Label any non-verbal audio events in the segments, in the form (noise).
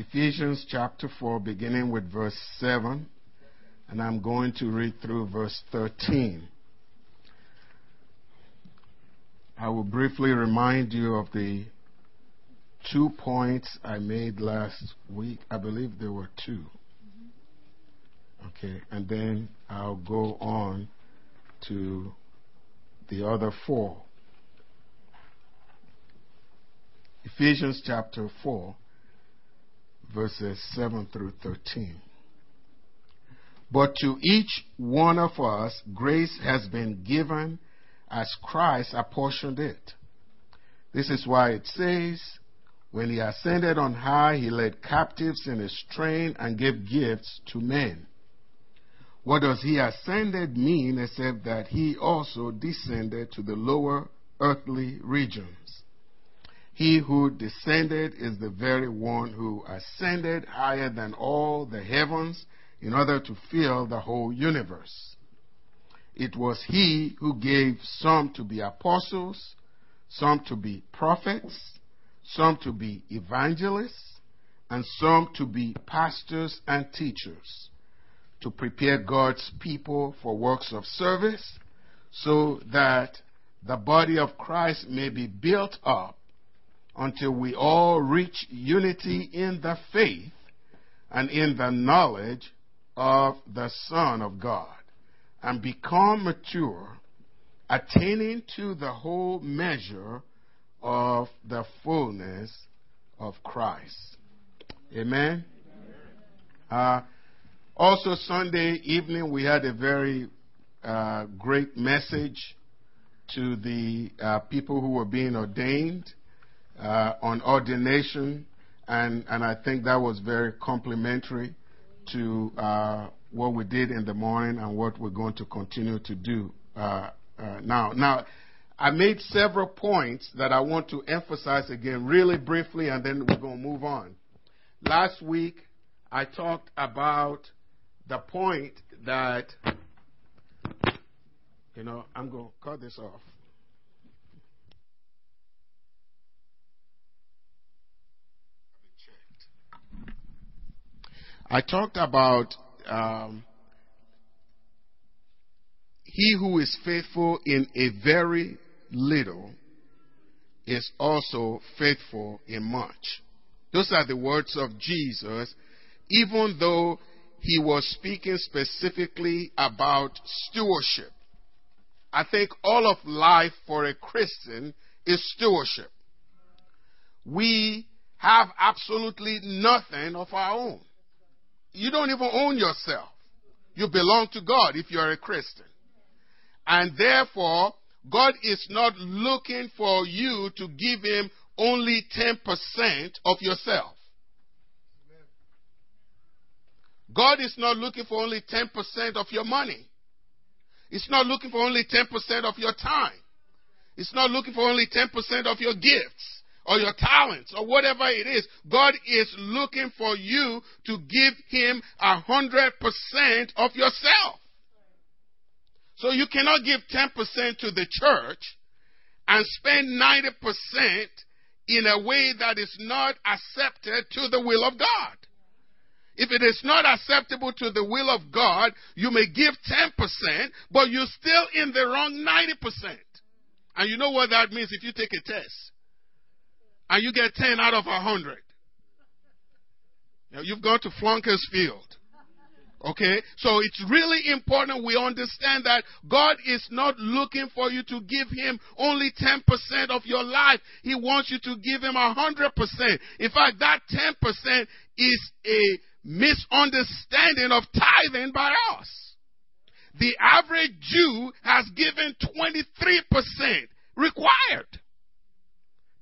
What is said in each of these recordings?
Ephesians chapter 4, beginning with verse 7, and I'm going to read through verse 13. I will briefly remind you of the two points I made last week. I believe there were two. Okay, and then I'll go on to the other four. Ephesians chapter 4, verses 7 through 13. But to each one of us, grace has been given as Christ apportioned it. This is why it says, When he ascended on high, he led captives in his train and gave gifts to men. What does he ascended mean except that he also descended to the lower earthly regions? He who descended is the very one who ascended higher than all the heavens in order to fill the whole universe. It was he who gave some to be apostles, some to be prophets, some to be evangelists, and some to be pastors and teachers to prepare God's people for works of service so that the body of Christ may be built up until we all reach unity in the faith and in the knowledge of the Son of God and become mature, attaining to the whole measure of the fullness of Christ. Amen. Uh, also, Sunday evening, we had a very uh, great message to the uh, people who were being ordained uh, on ordination, and, and I think that was very complimentary to uh, what we did in the morning and what we're going to continue to do uh, uh, now. Now, I made several points that I want to emphasize again really briefly, and then we're going to move on. Last week, I talked about the point that, you know, I'm going to cut this off. I talked about um, he who is faithful in a very little is also faithful in much. Those are the words of Jesus, even though he was speaking specifically about stewardship. I think all of life for a Christian is stewardship. We have absolutely nothing of our own. You don't even own yourself. You belong to God if you're a Christian. And therefore, God is not looking for you to give Him only 10% of yourself. God is not looking for only 10% of your money. He's not looking for only 10% of your time. He's not looking for only 10% of your gifts or your talents or whatever it is. God is looking for you to give Him a hundred percent of yourself. So you cannot give 10% to the church and spend 90% in a way that is not accepted to the will of God. If it is not acceptable to the will of God, you may give 10%, but you're still in the wrong 90%. And you know what that means if you take a test and you get 10 out of 100. Now, you've gone to Flunker's Field. Okay? So it's really important we understand that God is not looking for you to give Him only 10% of your life. He wants you to give Him 100%. In fact, that 10% is a misunderstanding of tithing by us. The average Jew has given 23% required.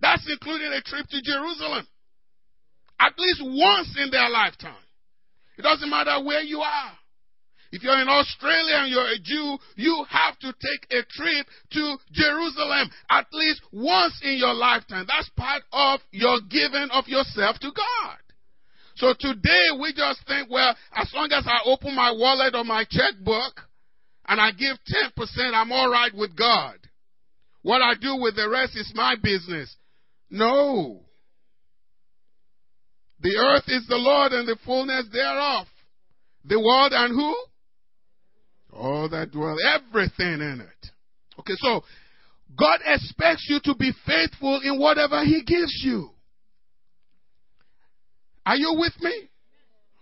That's including a trip to Jerusalem. At least once in their lifetime. It doesn't matter where you are. If you're in Australia and you're a Jew, you have to take a trip to Jerusalem at least once in your lifetime. That's part of your giving of yourself to God. So today we just think, well, as long as I open my wallet or my checkbook and I give 10%, I'm alright with God. What I do with the rest is my business. No. The earth is the Lord and the fullness thereof. The world and who? All that dwell, everything in it. Okay, so God expects you to be faithful in whatever He gives you. Are you with me?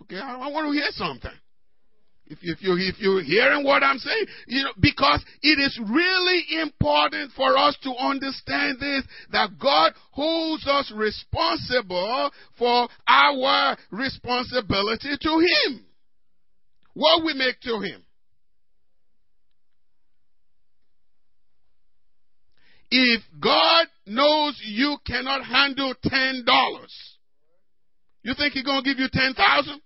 Okay, I, I want to hear something. If, if, you, if you're hearing what I'm saying, you know, because it is really important for us to understand this, that God holds us responsible for our responsibility to Him. What we make to Him. If God knows you cannot handle $10, you think He's going to give you 10000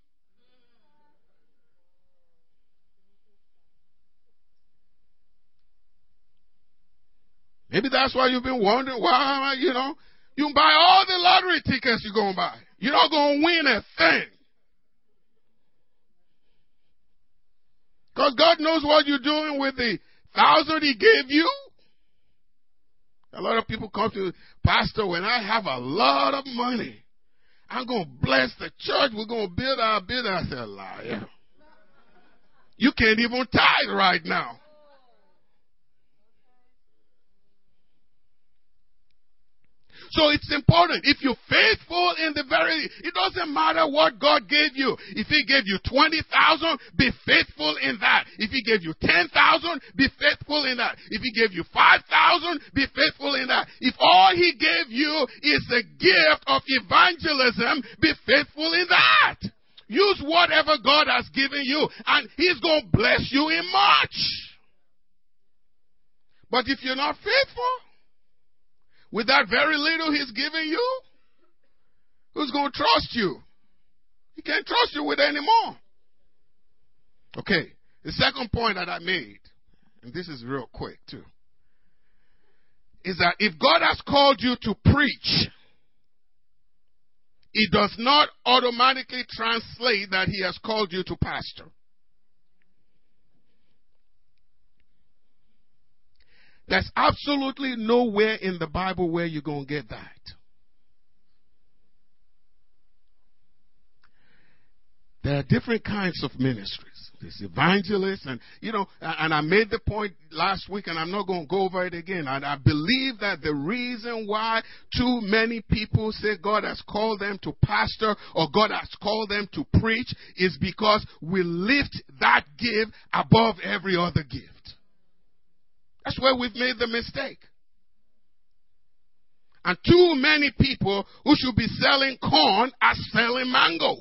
Maybe that's why you've been wondering why, you know, you can buy all the lottery tickets you're going to buy. You're not going to win a thing. Because God knows what you're doing with the thousand He gave you. A lot of people come to Pastor when I have a lot of money. I'm going to bless the church. We're going to build our building. I said, liar. You can't even tithe right now. So it's important. If you're faithful in the very, it doesn't matter what God gave you. If He gave you 20,000, be faithful in that. If He gave you 10,000, be faithful in that. If He gave you 5,000, be faithful in that. If all He gave you is the gift of evangelism, be faithful in that. Use whatever God has given you and He's going to bless you in much. But if you're not faithful, with that very little he's given you, who's going to trust you? He can't trust you with any more. Okay, the second point that I made, and this is real quick too, is that if God has called you to preach, it does not automatically translate that He has called you to pastor. There's absolutely nowhere in the Bible where you're going to get that. There are different kinds of ministries. There's evangelists, and you know, and I made the point last week, and I'm not going to go over it again. And I believe that the reason why too many people say God has called them to pastor or God has called them to preach is because we lift that gift above every other gift. That's where we've made the mistake. And too many people who should be selling corn are selling mango.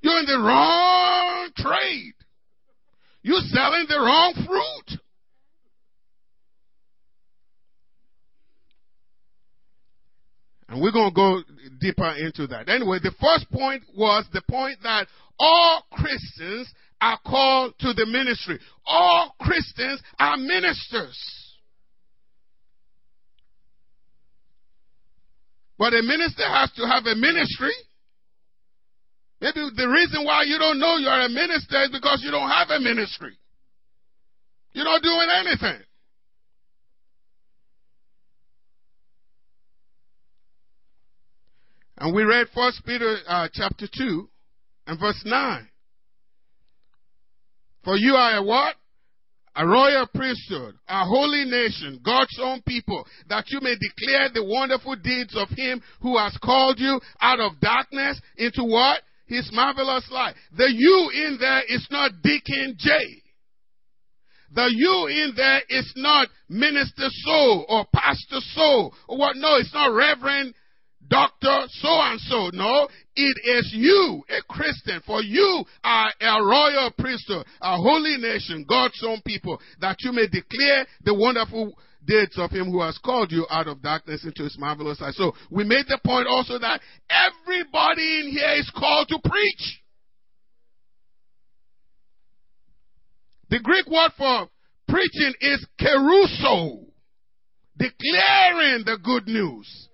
You're in the wrong trade. You're selling the wrong fruit. And we're going to go deeper into that. Anyway, the first point was the point that all Christians are called to the ministry. All Christians are ministers. But a minister has to have a ministry. Maybe the reason why you don't know you're a minister is because you don't have a ministry. You're not doing anything. And we read First Peter uh, chapter two and verse nine. For you are a what? A royal priesthood, a holy nation, God's own people, that you may declare the wonderful deeds of Him who has called you out of darkness into what? His marvelous light. The you in there is not Deacon J. The you in there is not Minister So or Pastor So or what? No, it's not Reverend Doctor so and so. No, it is you, a Christian, for you are a royal priesthood, a holy nation, God's own people, that you may declare the wonderful deeds of him who has called you out of darkness into his marvelous light. So we made the point also that everybody in here is called to preach. The Greek word for preaching is kerusso, declaring the good news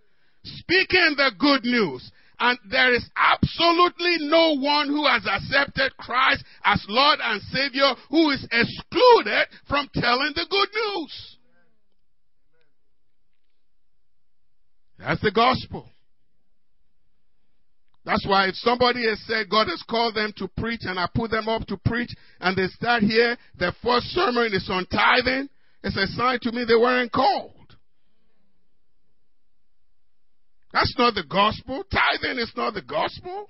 speaking the good news. And there is absolutely no one who has accepted Christ as Lord and Savior who is excluded from telling the good news. That's the gospel. That's why if somebody has said God has called them to preach and I put them up to preach and they start here, their first sermon is on tithing, it's a sign to me they weren't called. That's not the gospel. Tithing is not the gospel.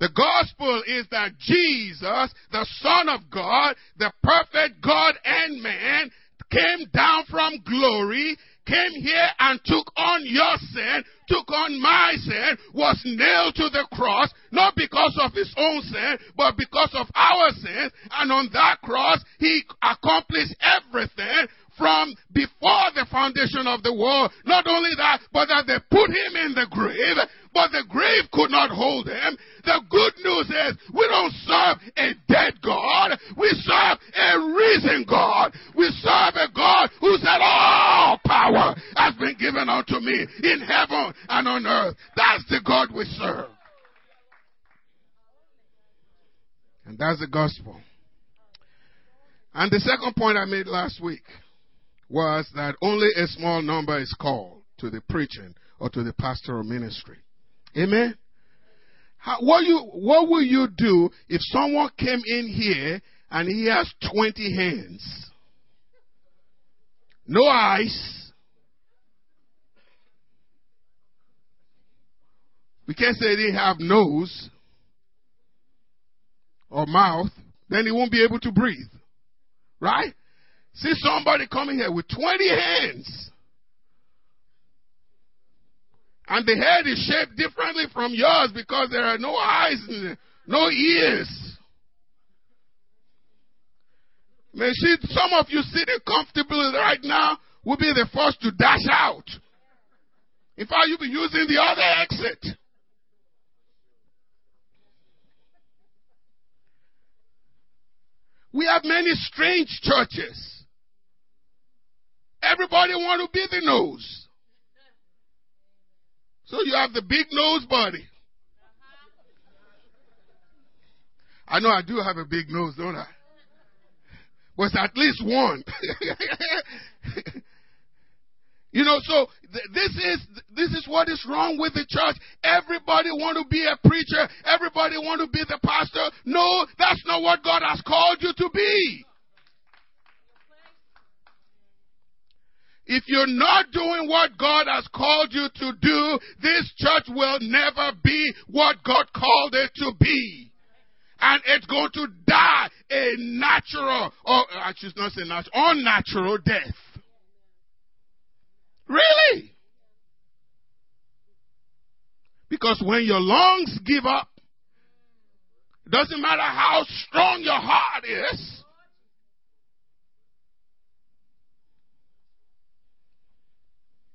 The gospel is that Jesus, the Son of God, the perfect God and man, came down from glory, came here and took on your sin, took on my sin, was nailed to the cross, not because of his own sin, but because of our sins. And on that cross, he accomplished everything from before the foundation of the world. Not only that, but that they put him in the grave, but the grave could not hold him. The good news is we don't serve a dead God. We serve a risen God. We serve a God who said all power has been given unto me in heaven and on earth. That's the God we serve. And that's the gospel. And the second point I made last week was that only a small number is called to the preaching or to the pastoral ministry. Amen. How, what you what will you do if someone came in here and he has 20 hands? No eyes. We can't say they have nose or mouth, then he won't be able to breathe. Right? See somebody coming here with 20 hands. And the head is shaped differently from yours because there are no eyes no ears. Man, see, some of you sitting comfortably right now will be the first to dash out. In fact, you'll be using the other exit. We have many strange churches. Everybody want to be the nose. So you have the big nose body. I know I do have a big nose, don't I? Was at least one. (laughs) you know, so th- this is this is what is wrong with the church. Everybody want to be a preacher. Everybody want to be the pastor. No, that's not what God has called you to be. If you're not doing what God has called you to do, this church will never be what God called it to be. And it's going to die a natural, or I should not say natural, unnatural death. Really? Because when your lungs give up, it doesn't matter how strong your heart is,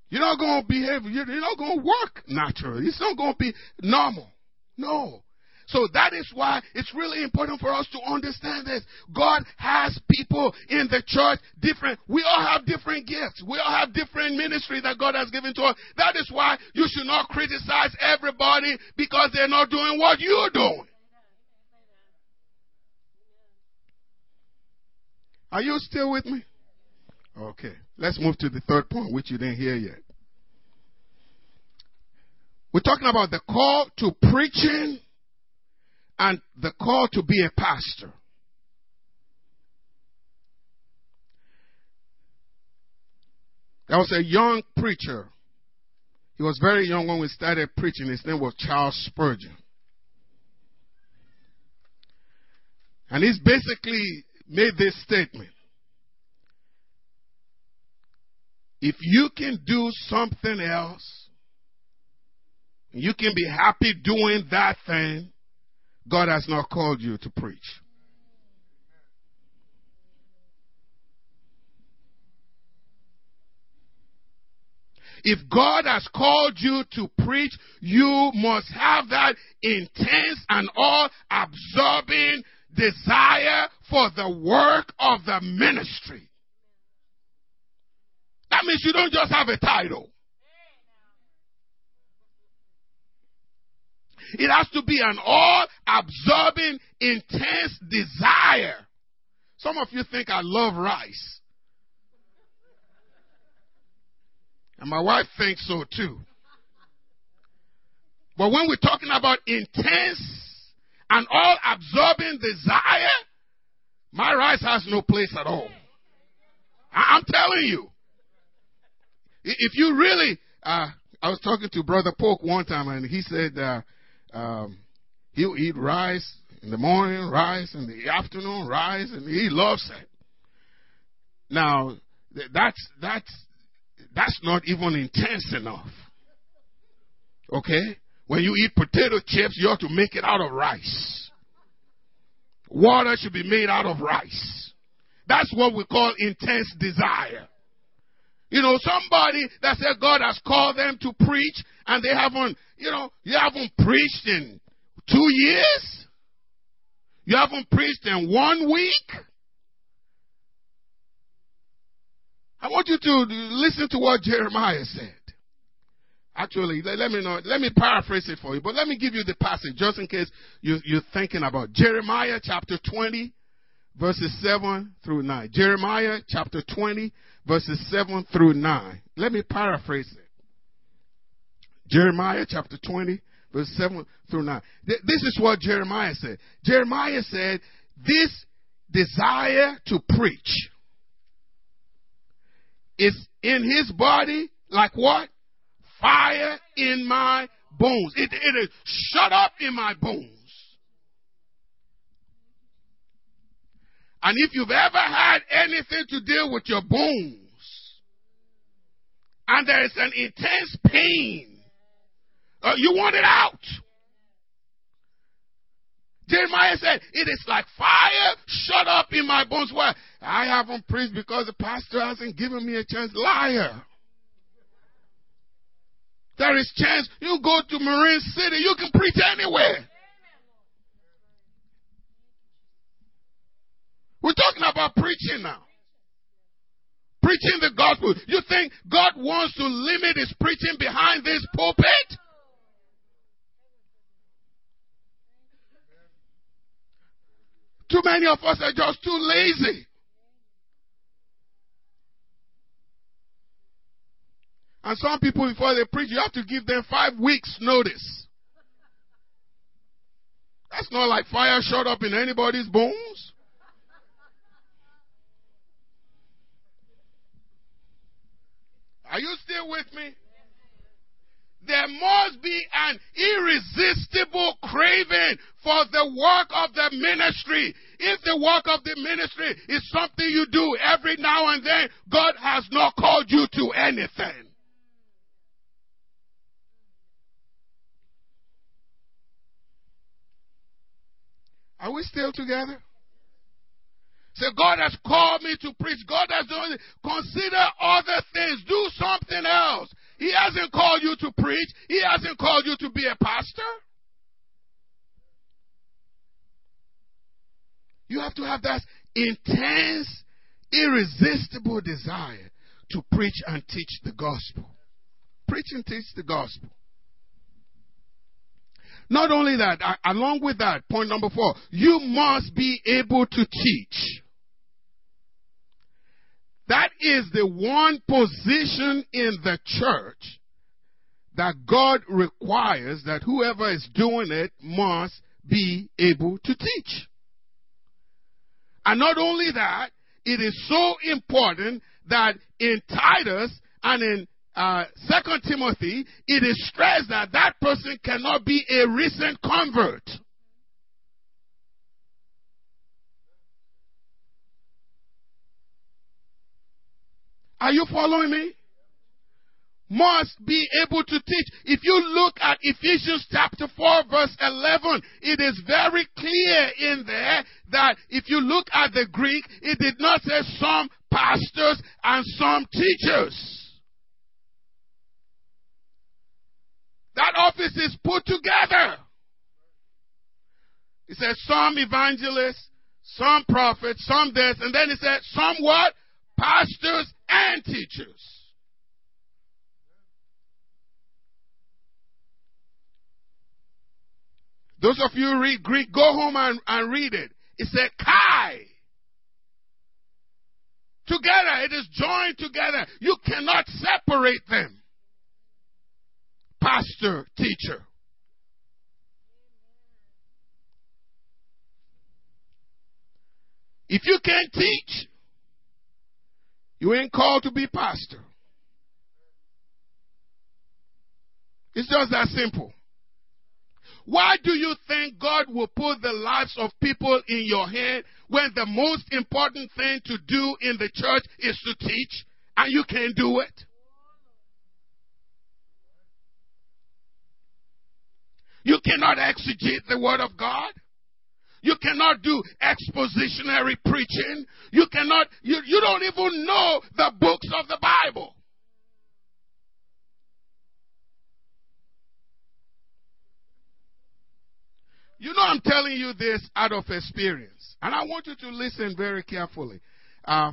You're not going to behave, you're not going to work naturally. It's not going to be normal. No. So that is why it's really important for us to understand this. God has people in the church different. We all have different gifts. We all have different ministry that God has given to us. That is why you should not criticize everybody because they're not doing what you're doing. Are you still with me? Okay. Let's move to the third point, which you didn't hear yet. We're talking about the call to preaching and the call to be a pastor. There was a young preacher. He was very young when we started preaching. His name was Charles Spurgeon. And he's basically made this statement If you can do something else, you can be happy doing that thing, God has not called you to preach. If God has called you to preach, you must have that intense and all absorbing desire for the work of the ministry. That means you don't just have a title. It has to be an all absorbing, intense desire Some of you think I love rice. And my wife thinks so too. But when we're talking about intense and all absorbing desire, my rice has no place at all. I'm telling you. If you really, uh, I was talking to Brother Polk one time and he said, uh, um, he'll eat rice in the morning, rice in the afternoon, rice, and he loves it. Now, that's, that's, that's not even intense enough. Okay? When you eat potato chips, you ought to make it out of rice. Water should be made out of rice. That's what we call intense desire. You know, somebody that said God has called them to preach and they haven't, you know, you haven't preached in two years. You haven't preached in one week. I want you to listen to what Jeremiah said. Actually, let, let, me know, let me paraphrase it for you, but let me give you the passage just in case you, you're thinking about Jeremiah chapter 20, verses 7 through 9. Jeremiah chapter 20, verses 7 through 9. Let me paraphrase it. Jeremiah chapter 20, verse 7 through 9. This is what Jeremiah said. Jeremiah said, This desire to preach is in his body like what? Fire in my bones. It, it is shut up in my bones. And if you've ever had anything to deal with your bones, and there is an intense pain, uh, you want it out. Jeremiah said, It is like fire shut up in my bones. Why? I haven't preached because the pastor hasn't given me a chance. Liar. There is chance. You go to Marine City, you can preach anywhere. We're talking about preaching now. Preaching the gospel. You think God wants to limit his preaching behind this pulpit? Too many of us are just too lazy. And some people, before they preach, you have to give them five weeks' notice. That's not like fire shot up in anybody's bones. Are you still with me? There must be an irresistible craving for the work of the ministry. If the work of the ministry is something you do every now and then, God has not called you to anything. Are we still together? Say, God has called me to preach. God has done it. Consider other things. Do something else. He hasn't called you to preach. He hasn't called you to be a pastor. You have to have that intense, irresistible desire to preach and teach the gospel. Preach and teach the gospel. Not only that, along with that, point number four, you must be able to teach. That is the one position in the church that God requires that whoever is doing it must be able to teach. And not only that, it is so important that in Titus and in uh, Second Timothy, it is stressed that that person cannot be a recent convert. Are you following me? Must be able to teach. If you look at Ephesians chapter 4 verse 11, it is very clear in there that if you look at the Greek, it did not say some pastors and some teachers. That office is put together. It says some evangelists, some prophets, some this, and then it said some what? Pastors and teachers. Those of you who read Greek, go home and, and read it. It said Kai. together. It is joined together. You cannot separate them. Pastor, teacher. If you can't teach, you ain't called to be pastor. It's just that simple. Why do you think God will put the lives of people in your hand when the most important thing to do in the church is to teach and you can't do it? You cannot exegete the Word of God. You cannot do expositionary preaching. You cannot, you, you don't even know the books of the Bible. You know, I'm telling you this out of experience. And I want you to listen very carefully. Uh,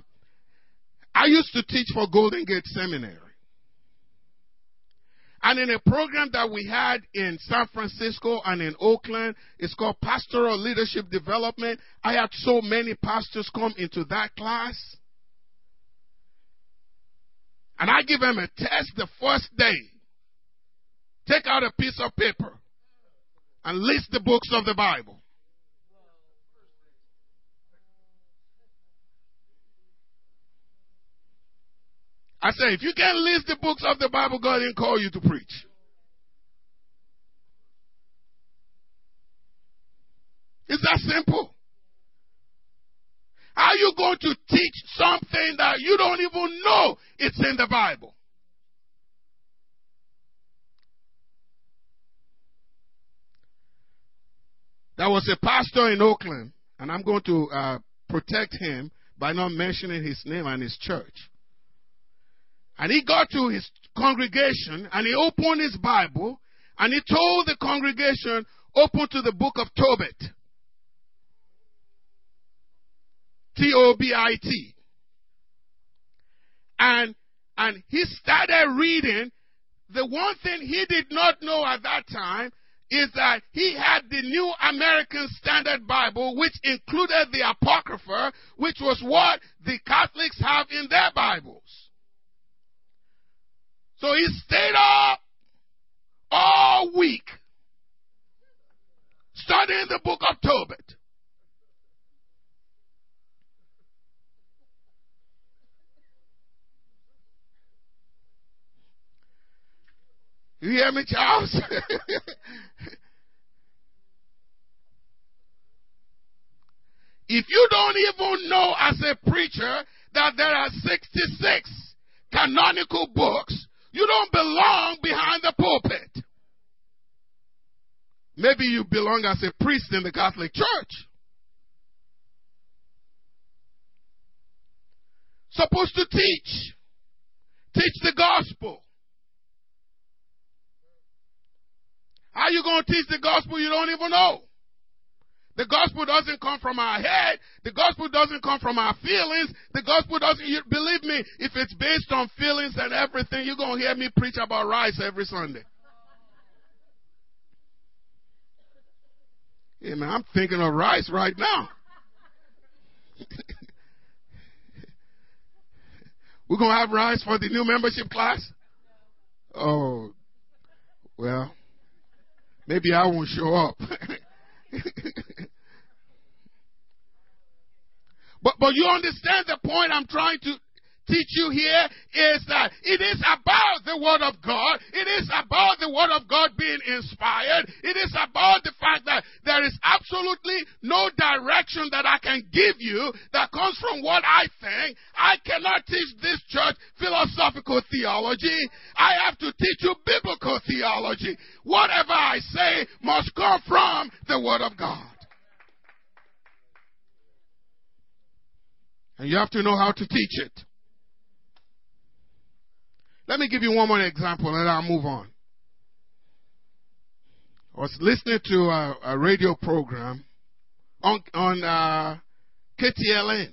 I used to teach for Golden Gate Seminary. And in a program that we had in San Francisco and in Oakland, it's called Pastoral Leadership Development. I had so many pastors come into that class. And I give them a test the first day. Take out a piece of paper and list the books of the Bible. I say, if you can't list the books of the Bible, God didn't call you to preach. It's that simple. How are you going to teach something that you don't even know it's in the Bible? There was a pastor in Oakland, and I'm going to uh, protect him by not mentioning his name and his church. And he got to his congregation and he opened his Bible and he told the congregation, open to the book of Tobit. T O B I T. And, and he started reading. The one thing he did not know at that time is that he had the New American Standard Bible, which included the Apocrypha, which was what the Catholics have in their Bibles. So he stayed up all week studying the book of Tobit. You hear me, Charles? (laughs) if you don't even know as a preacher that there are 66 canonical books, you don't belong behind the pulpit. Maybe you belong as a priest in the Catholic Church. Supposed to teach. Teach the gospel. How you going to teach the gospel you don't even know? The gospel doesn't come from our head. The gospel doesn't come from our feelings. The gospel doesn't, you, believe me, if it's based on feelings and everything, you're going to hear me preach about rice every Sunday. Yeah, man, I'm thinking of rice right now. (laughs) We're going to have rice for the new membership class? Oh, well, maybe I won't show up. (laughs) (laughs) but, but you understand the point I'm trying to teach you here is that it is about the Word of God. It is about the Word of God being inspired. It is about the fact that there is absolutely no direction that I can give you that comes from what I think. I cannot teach this church philosophical theology. I have to teach you biblical theology. Whatever I say must come from the Word of God. And you have to know how to teach it. Let me give you one more example and I'll move on. I was listening to a, a radio program on, on uh, KTLN.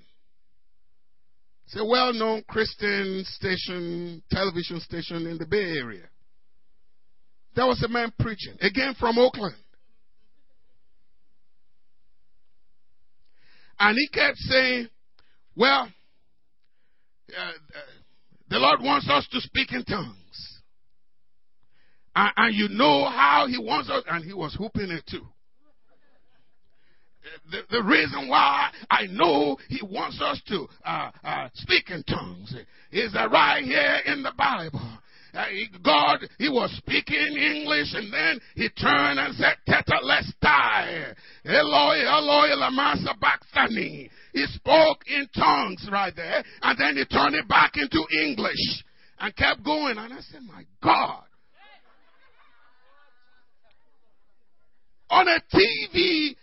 It's a well known Christian station, television station in the Bay Area. There was a man preaching, again from Oakland. And he kept saying, Well, uh, uh, the Lord wants us to speak in tongues. And, and you know how He wants us, and He was hooping it too. The, the, reason why I know he wants us to uh, uh, speak in tongues is that right here in the Bible, uh, God, he was speaking English and then he turned and said, Tetelestai, Eloi, Eloi, lama sabachthani. He spoke in tongues right there and then he turned it back into English and kept going. And I said, my God. On a TV,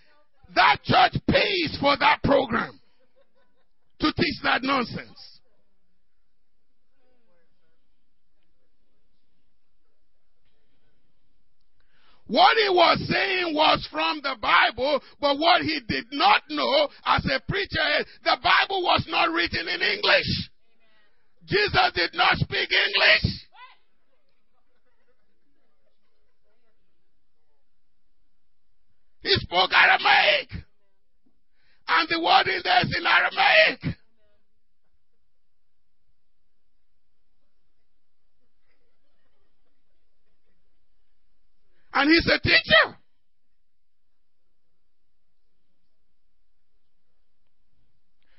that church pays for that program to teach that nonsense. What he was saying was from the Bible, but what he did not know as a preacher is the Bible was not written in English. Jesus did not speak English. He spoke Aramaic. And the word in there is in Aramaic. And he's a teacher.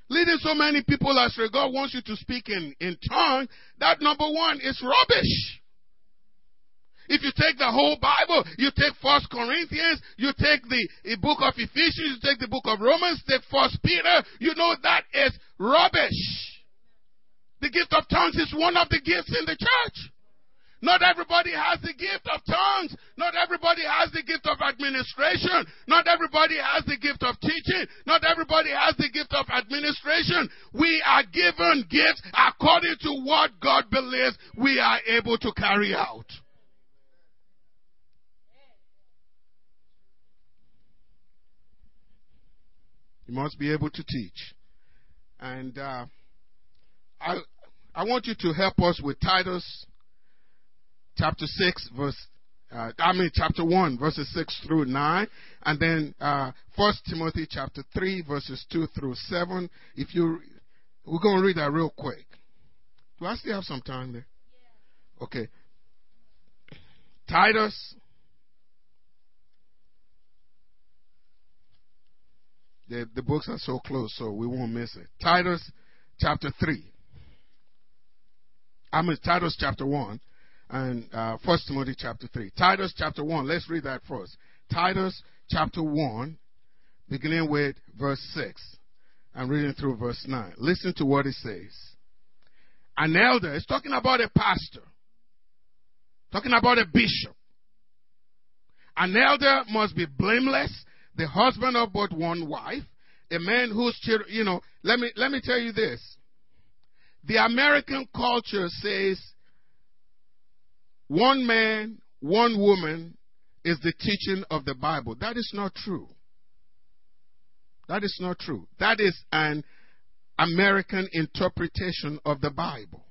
Leading so many people astray, God wants you to speak in, in tongues. That number one is rubbish. If you take the whole Bible, you take First Corinthians, you take the book of Ephesians, you take the book of Romans, take First Peter, you know that is rubbish. The gift of tongues is one of the gifts in the church. Not everybody has the gift of tongues. Not everybody has the gift of administration. Not everybody has the gift of teaching. Not everybody has the gift of administration. We are given gifts according to what God believes we are able to carry out. You must be able to teach. And uh, I, I want you to help us with Titus chapter 6, verse, uh, I mean, chapter 1, verses 6 through 9, and then uh, 1 Timothy chapter 3, verses 2 through 7. If you, we're going to read that real quick. Do I still have some time there? Okay. Titus. The, the books are so close, so we won't miss it. Titus chapter 3. I mean, Titus chapter 1 and uh, First Timothy chapter 3. Titus chapter 1, let's read that first. Titus chapter 1, beginning with verse 6 and reading through verse 9. Listen to what it says. An elder, is talking about a pastor, talking about a bishop. An elder must be blameless, the husband of but one wife, a man whose children, you know, let me, let me tell you this. The American culture says one man, one woman is the teaching of the Bible. That is not true. That is not true. That is an American interpretation of the Bible.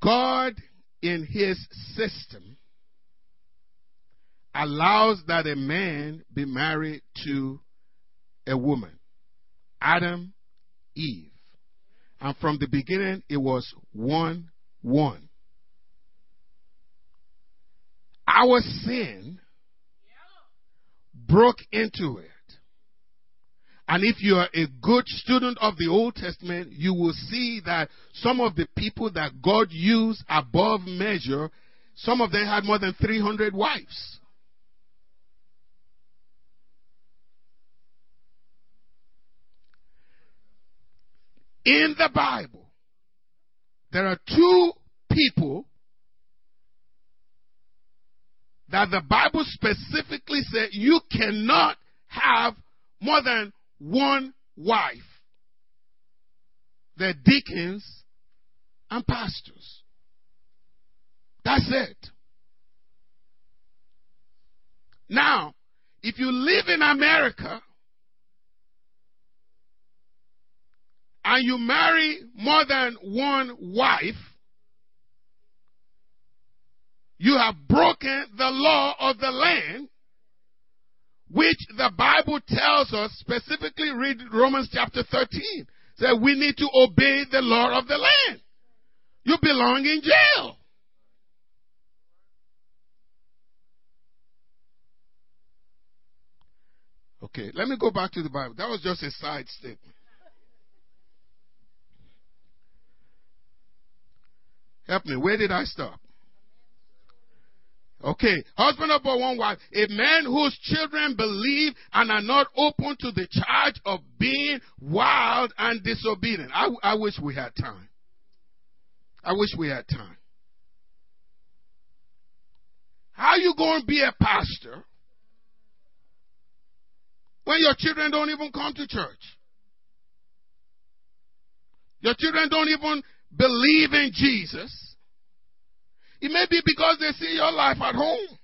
God, in his system, allows that a man be married to a woman. Adam, Eve. And from the beginning, it was one, one. Our sin broke into it. And if you are a good student of the Old Testament, you will see that some of the people that God used above measure, some of them had more than 300 wives. In the Bible, there are two people that the Bible specifically said you cannot have more than one wife. They're deacons and pastors. That's it. Now, if you live in America, and you marry more than one wife, you have broken the law of the land, which the Bible tells us, specifically read Romans chapter 13, that we need to obey the law of the land. You belong in jail. Okay, let me go back to the Bible. That was just a side statement. Help me. Where did I stop? Okay. Husband of one wife. A man whose children believe and are not open to the charge of being wild and disobedient. I, I wish we had time. I wish we had time. How you going to be a pastor when your children don't even come to church? Your children don't even believe in Jesus. It may be because they see your life at home.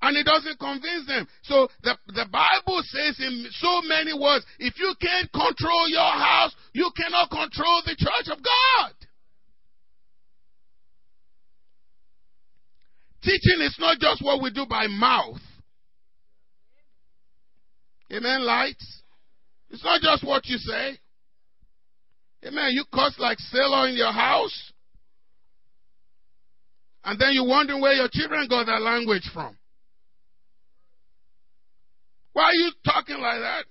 And it doesn't convince them. So the, the Bible says in so many words, if you can't control your house, you cannot control the church of God. Teaching is not just what we do by mouth. Amen, lights? It's not just what you say. Amen. You cuss like sailor in your house. And then you wondering where your children got that language from. Why are you talking like that?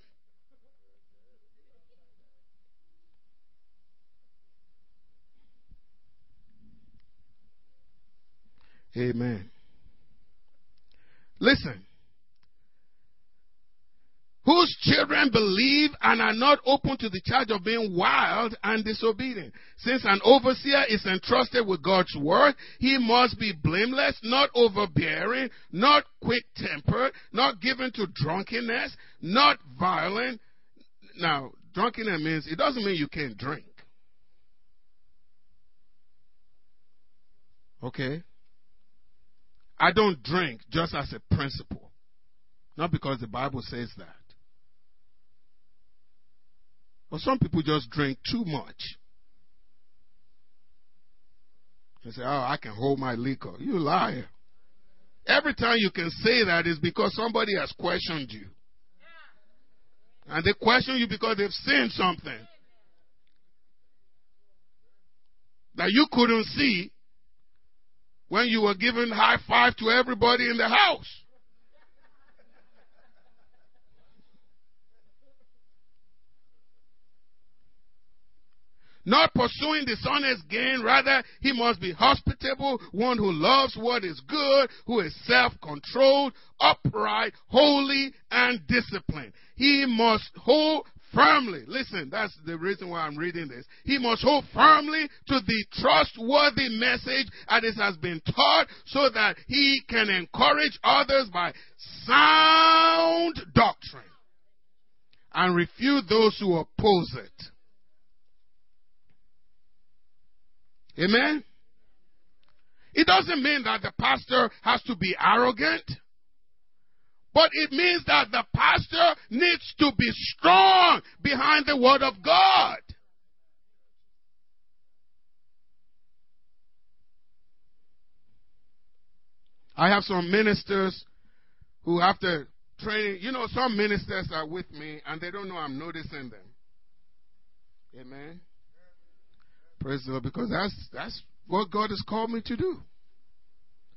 Amen. Listen whose children believe and are not open to the charge of being wild and disobedient. Since an overseer is entrusted with God's word, he must be blameless, not overbearing, not quick tempered, not given to drunkenness, not violent. Now, drunkenness means it doesn't mean you can't drink. Okay? I don't drink just as a principle. Not because the Bible says that. But some people just drink too much. They say, oh, I can hold my liquor. You liar. Every time you can say that is because somebody has questioned you. And they question you because they've seen something that you couldn't see when you were giving high five to everybody in the house. Not pursuing dishonest gain. Rather, he must be hospitable, one who loves what is good, who is self-controlled, upright, holy, and disciplined. He must hold firmly. Listen, that's the reason why I'm reading this. He must hold firmly to the trustworthy message as it has been taught so that he can encourage others by sound doctrine and refute those who oppose it. Amen? It doesn't mean that the pastor has to be arrogant. But it means that the pastor needs to be strong behind the word of God. I have some ministers who, after training, you know, some ministers are with me and they don't know I'm noticing them. Amen. Praise the Lord, because that's that's what God has called me to do.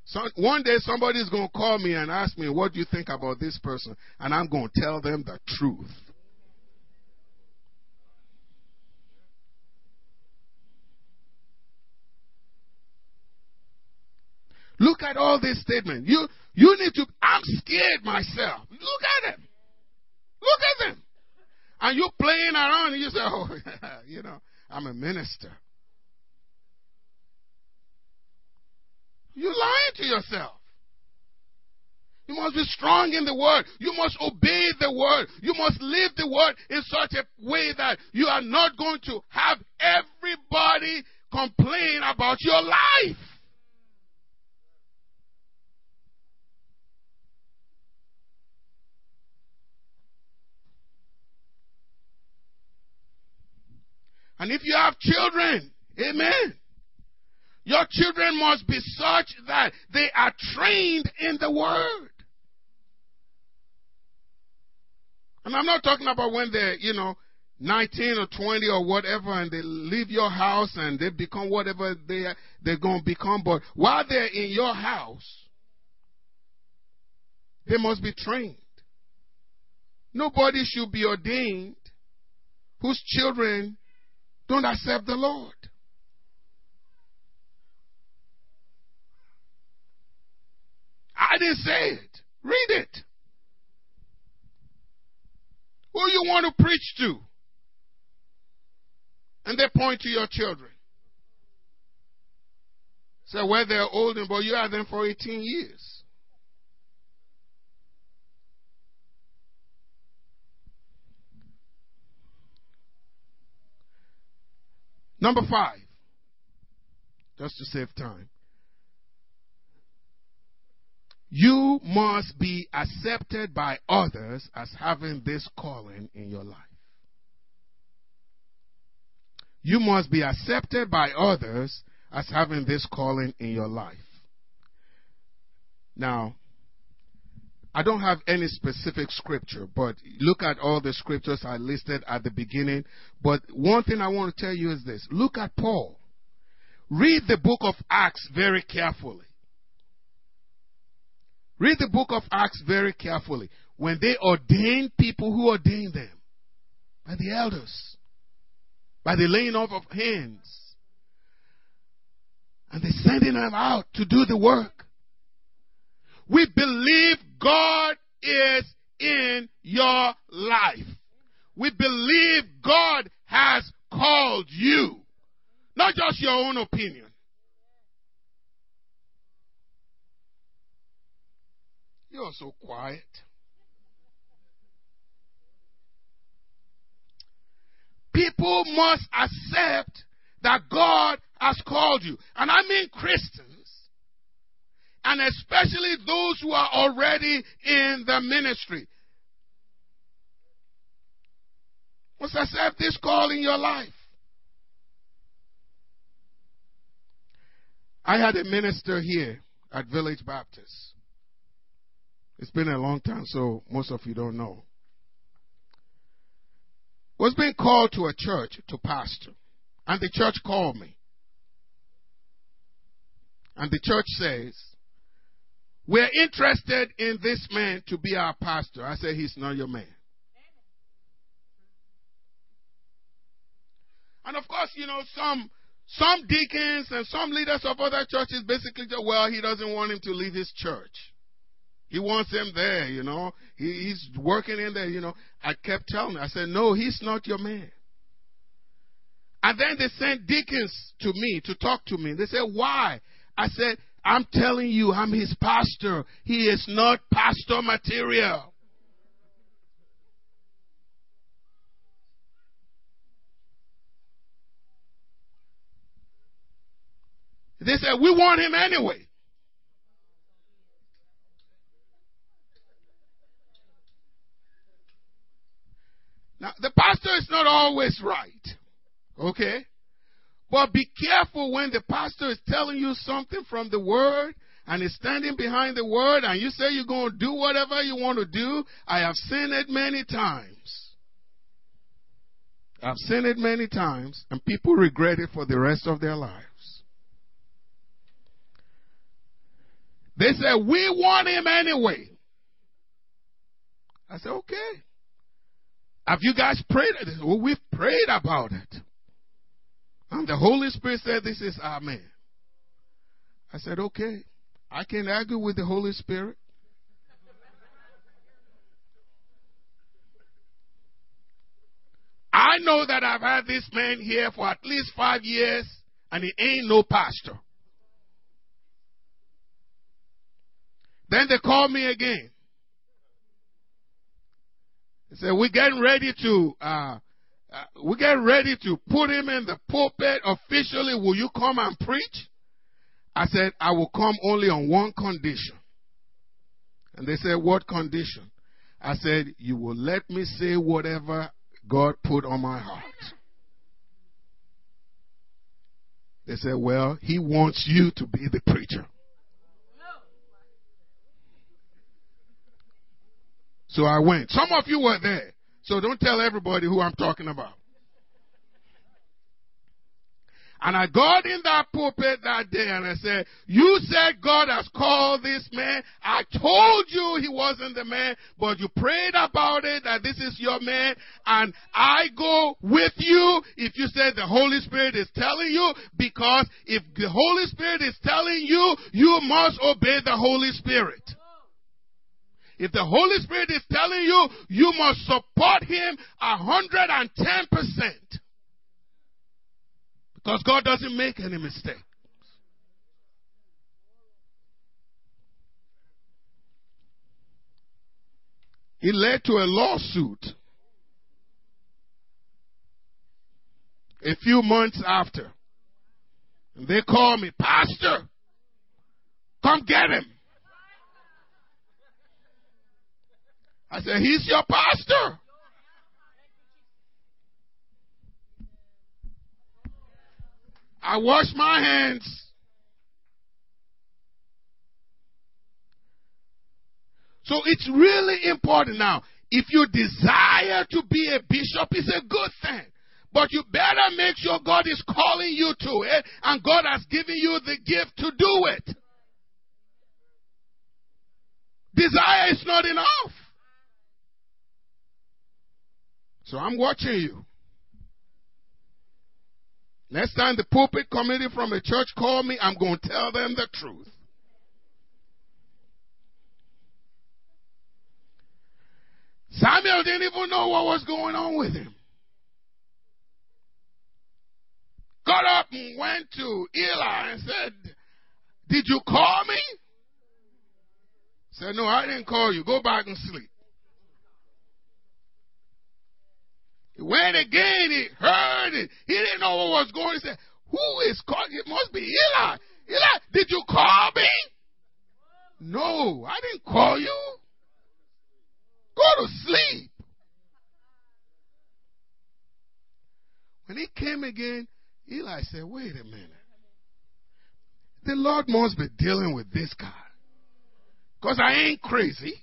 So one day somebody is going to call me and ask me, "What do you think about this person?" And I'm going to tell them the truth. Look at all these statements. You you need to. I'm scared myself. Look at them. Look at them. And you playing around and you say, "Oh, (laughs) you know, I'm a minister." You're lying to yourself. You must be strong in the word. You must obey the word. You must live the word in such a way that you are not going to have everybody complain about your life. And if you have children, amen. Your children must be such that they are trained in the Word. And I'm not talking about when they're, you know, 19 or 20 or whatever and they leave your house and they become whatever they are, they're going to become. But while they're in your house, they must be trained. Nobody should be ordained whose children don't accept the Lord. I didn't say it. Read it. Who you want to preach to? And they point to your children. Say, so well, they're old, but you had them for 18 years. Number five, just to save time. You must be accepted by others as having this calling in your life. You must be accepted by others as having this calling in your life. Now, I don't have any specific scripture, but look at all the scriptures I listed at the beginning. But one thing I want to tell you is this. Look at Paul. Read the book of Acts very carefully. Read the book of Acts very carefully. When they ordained people, who ordained them? By the elders. By the laying off of hands. And they sending them out to do the work. We believe God is in your life. We believe God has called you. Not just your own opinion. You're so quiet. People must accept that God has called you. And I mean Christians and especially those who are already in the ministry. Must accept this call in your life. I had a minister here at Village Baptist. It's been a long time, so most of you don't know. Was being called to a church to pastor. And the church called me. And the church says, we're interested in this man to be our pastor. I said, He's not your man. And of course, you know, some some deacons and some leaders of other churches basically well, he doesn't want him to leave his church. He wants him there, you know. He, he's working in there, you know. I kept telling him, I said, no, he's not your man. And then they sent deacons to me to talk to me. They said, why? I said, I'm telling you, I'm his pastor. He is not pastor material. They said, We want him anyway. Now, the pastor is not always right. Okay? But be careful when the pastor is telling you something from the word and is standing behind the word and you say you're going to do whatever you want to do. I have seen it many times. I've seen it many times and people regret it for the rest of their lives. They said, we want him anyway. I said, okay. Have you guys prayed? Well, we've prayed about it. And the Holy Spirit said, This is Amen. I said, Okay. I can't argue with the Holy Spirit. I know that I've had this man here for at least five years, and he ain't no pastor. Then they called me again. They said, We're getting ready to uh, uh, we get ready to put him in the pulpit officially. Will you come and preach? I said, I will come only on one condition. And they said, What condition? I said, You will let me say whatever God put on my heart. They said, Well, he wants you to be the preacher. So I went. Some of you were there. So don't tell everybody who I'm talking about. And I got in that pulpit that day and I said, you said God has called this man. I told you he wasn't the man, but you prayed about it that this is your man and I go with you if you said the Holy Spirit is telling you because if the Holy Spirit is telling you, you must obey the Holy Spirit. If the Holy Spirit is telling you, you must support Him a hundred and ten percent. Because God doesn't make any mistake. It led to a lawsuit. A few months after. They called me, Pastor, come get him. I said, He's your pastor. I wash my hands. So it's really important now. If you desire to be a bishop, it's a good thing. But you better make sure God is calling you to it and God has given you the gift to do it. Desire is not enough. So I'm watching you. Next time the pulpit committee from a church call me, I'm going to tell them the truth. Samuel didn't even know what was going on with him. Got up and went to Eli and said, Did you call me? Said, No, I didn't call you. Go back and sleep. He went again, he heard it. He didn't know what was going. He said, Who is calling? It must be Eli. Eli, did you call me? No, I didn't call you. Go to sleep. When he came again, Eli said, Wait a minute. The Lord must be dealing with this guy. Because I ain't crazy.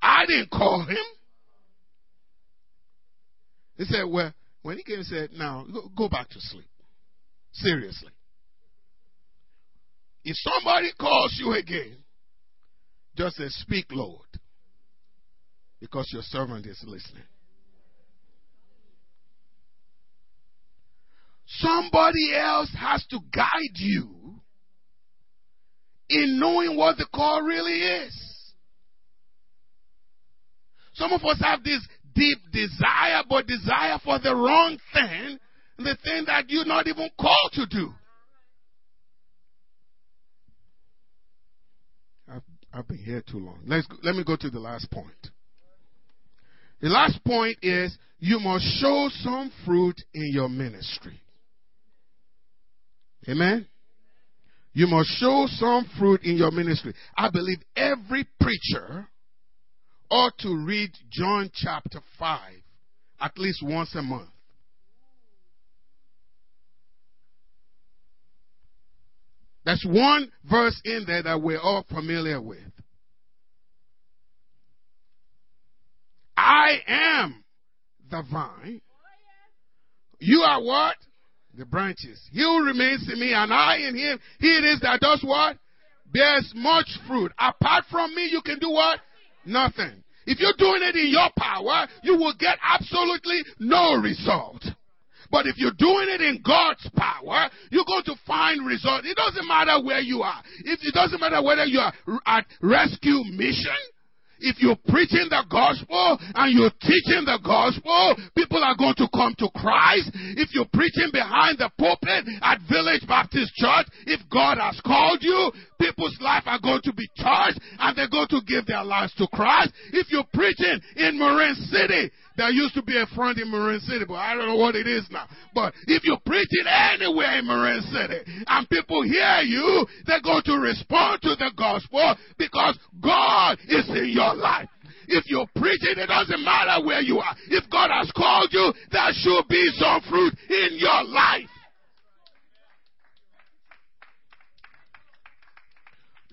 I didn't call him. He said, Well, when he came and said, Now, go, go back to sleep. Seriously. If somebody calls you again, just say, Speak, Lord. Because your servant is listening. Somebody else has to guide you in knowing what the call really is. Some of us have this deep desire, but desire for the wrong thing, the thing that you're not even called to do. I've, I've been here too long. Let's let me go to the last point. The last point is you must show some fruit in your ministry. Amen. You must show some fruit in your ministry. I believe every preacher ought to read John chapter 5 at least once a month. That's one verse in there that we're all familiar with. I am the vine. You are what? The branches. He who remains in me and I in him, he it is that does what? Bears much fruit. Apart from me, you can do what? Nothing. If you're doing it in your power, you will get absolutely no result. But if you're doing it in God's power, you're going to find results. It doesn't matter where you are. If it doesn't matter whether you are at rescue mission, if you're preaching the gospel and you're teaching the gospel, people are going to come to Christ. If you're preaching behind the pulpit at Village Baptist Church, if God has called you, people's life are going to be charged and they're going to give their lives to Christ. If you're preaching in Marine City, there used to be a front in Marine City, but I don't know what it is now. But if you preach it anywhere in Marine City and people hear you, they're going to respond to the gospel because God is in your life. If you preach it, it doesn't matter where you are. If God has called you, there should be some fruit in your life.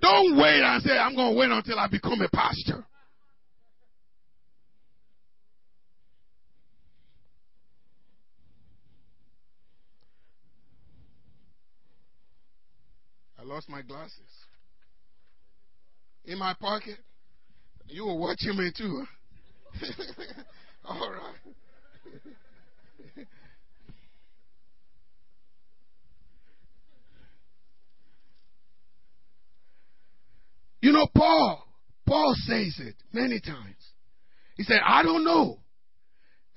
Don't wait and say, I'm going to wait until I become a pastor. Lost my glasses. In my pocket. You were watching me too. (laughs) All right. You know, Paul, Paul says it many times. He said, I don't know.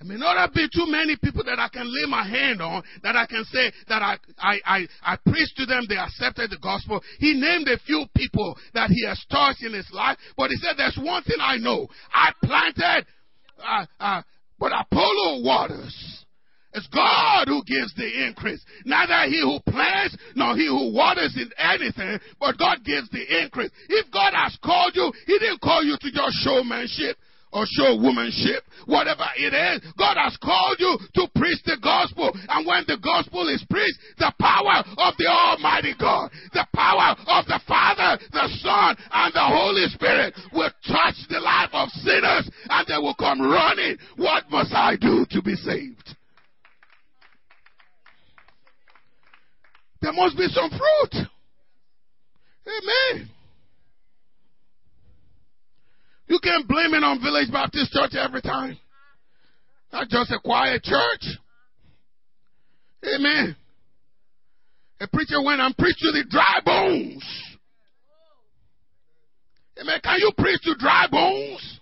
I may not be too many people that I can lay my hand on, that I can say that I, I, I, I preached to them, they accepted the gospel. He named a few people that he has touched in his life, but he said, there's one thing I know. I planted, uh, uh, but Apollo waters. It's God who gives the increase. Neither he who plants nor he who waters in anything, but God gives the increase. If God has called you, he didn't call you to just showmanship or show womanship, whatever it is. God has called you to preach the gospel. And when the gospel is preached, the power of the Almighty God, the power of the Father, the Son, and the Holy Spirit will touch the life of sinners and they will come running. What must I do to be saved? There must be some fruit. Amen. You can't blame it on Village Baptist Church every time. Not just a quiet church. Amen. A preacher went and preached to the dry bones. Amen. Can you preach to dry bones?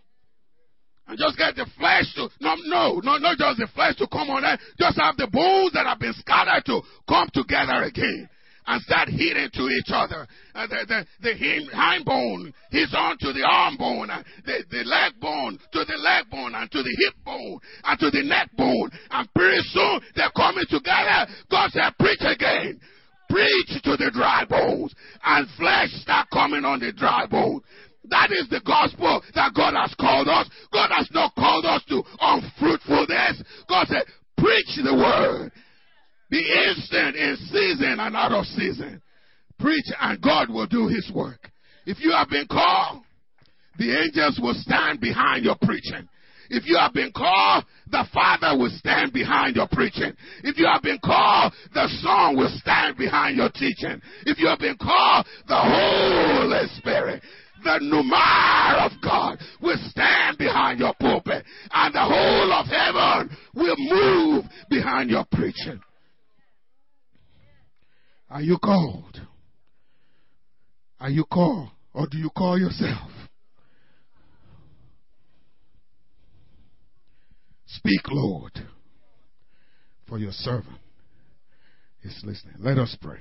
And just get the flesh to, no, no, no, not just the flesh to come on there. Just have the bones that have been scattered to come together again and start hitting to each other. Uh, the, the, the hind bone is on to the arm bone, uh, the, the leg bone to the leg bone, and to the hip bone, and to the neck bone. And pretty soon they're coming together. God said, preach again. Preach to the dry bones, and flesh start coming on the dry bones. That is the gospel that God has called us. God has not called us to unfruitfulness. God said, preach the word. Be instant in season and out of season. Preach and God will do his work. If you have been called, the angels will stand behind your preaching. If you have been called, the Father will stand behind your preaching. If you have been called, the Son will stand behind your teaching. If you have been called, the Holy Spirit the Pneuma of God will stand behind your pulpit, and the whole of heaven will move behind your preaching. Are you called? Are you called? Or do you call yourself? Speak, Lord, for your servant is listening. Let us pray.